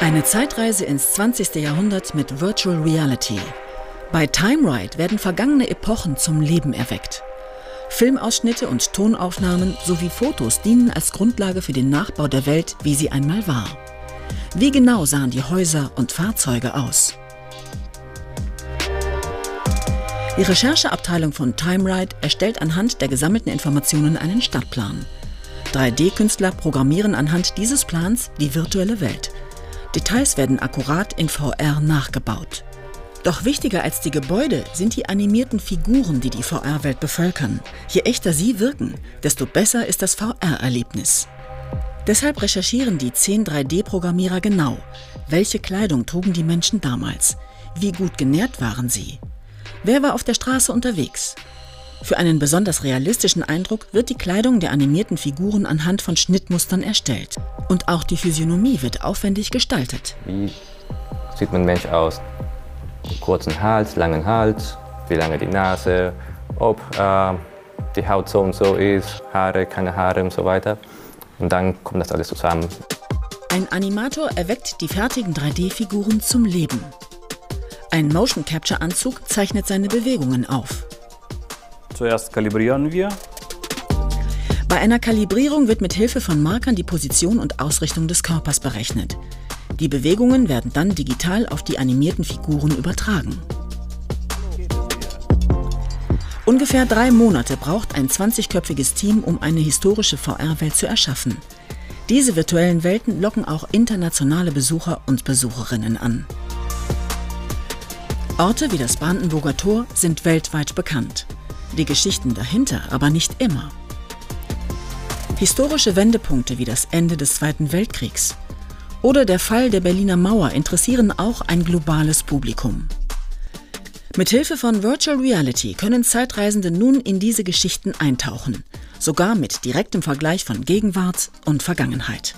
Eine Zeitreise ins 20. Jahrhundert mit Virtual Reality. Bei Time Ride werden vergangene Epochen zum Leben erweckt. Filmausschnitte und Tonaufnahmen sowie Fotos dienen als Grundlage für den Nachbau der Welt, wie sie einmal war. Wie genau sahen die Häuser und Fahrzeuge aus? Die Rechercheabteilung von TimeRide erstellt anhand der gesammelten Informationen einen Stadtplan. 3D-Künstler programmieren anhand dieses Plans die virtuelle Welt. Details werden akkurat in VR nachgebaut. Doch wichtiger als die Gebäude sind die animierten Figuren, die die VR-Welt bevölkern. Je echter sie wirken, desto besser ist das VR-Erlebnis. Deshalb recherchieren die 10 3D-Programmierer genau, welche Kleidung trugen die Menschen damals, wie gut genährt waren sie, wer war auf der Straße unterwegs, für einen besonders realistischen Eindruck wird die Kleidung der animierten Figuren anhand von Schnittmustern erstellt. Und auch die Physiognomie wird aufwendig gestaltet. Wie sieht man Mensch aus? Kurzen Hals, langen Hals, wie lange die Nase, ob äh, die Haut so und so ist, Haare, keine Haare und so weiter. Und dann kommt das alles zusammen. Ein Animator erweckt die fertigen 3D-Figuren zum Leben. Ein Motion Capture Anzug zeichnet seine Bewegungen auf. Zuerst kalibrieren wir. Bei einer Kalibrierung wird mit Hilfe von Markern die Position und Ausrichtung des Körpers berechnet. Die Bewegungen werden dann digital auf die animierten Figuren übertragen. Ungefähr drei Monate braucht ein 20-köpfiges Team, um eine historische VR-Welt zu erschaffen. Diese virtuellen Welten locken auch internationale Besucher und Besucherinnen an. Orte wie das Brandenburger Tor sind weltweit bekannt die Geschichten dahinter aber nicht immer. Historische Wendepunkte wie das Ende des Zweiten Weltkriegs oder der Fall der Berliner Mauer interessieren auch ein globales Publikum. Mithilfe von Virtual Reality können Zeitreisende nun in diese Geschichten eintauchen, sogar mit direktem Vergleich von Gegenwart und Vergangenheit.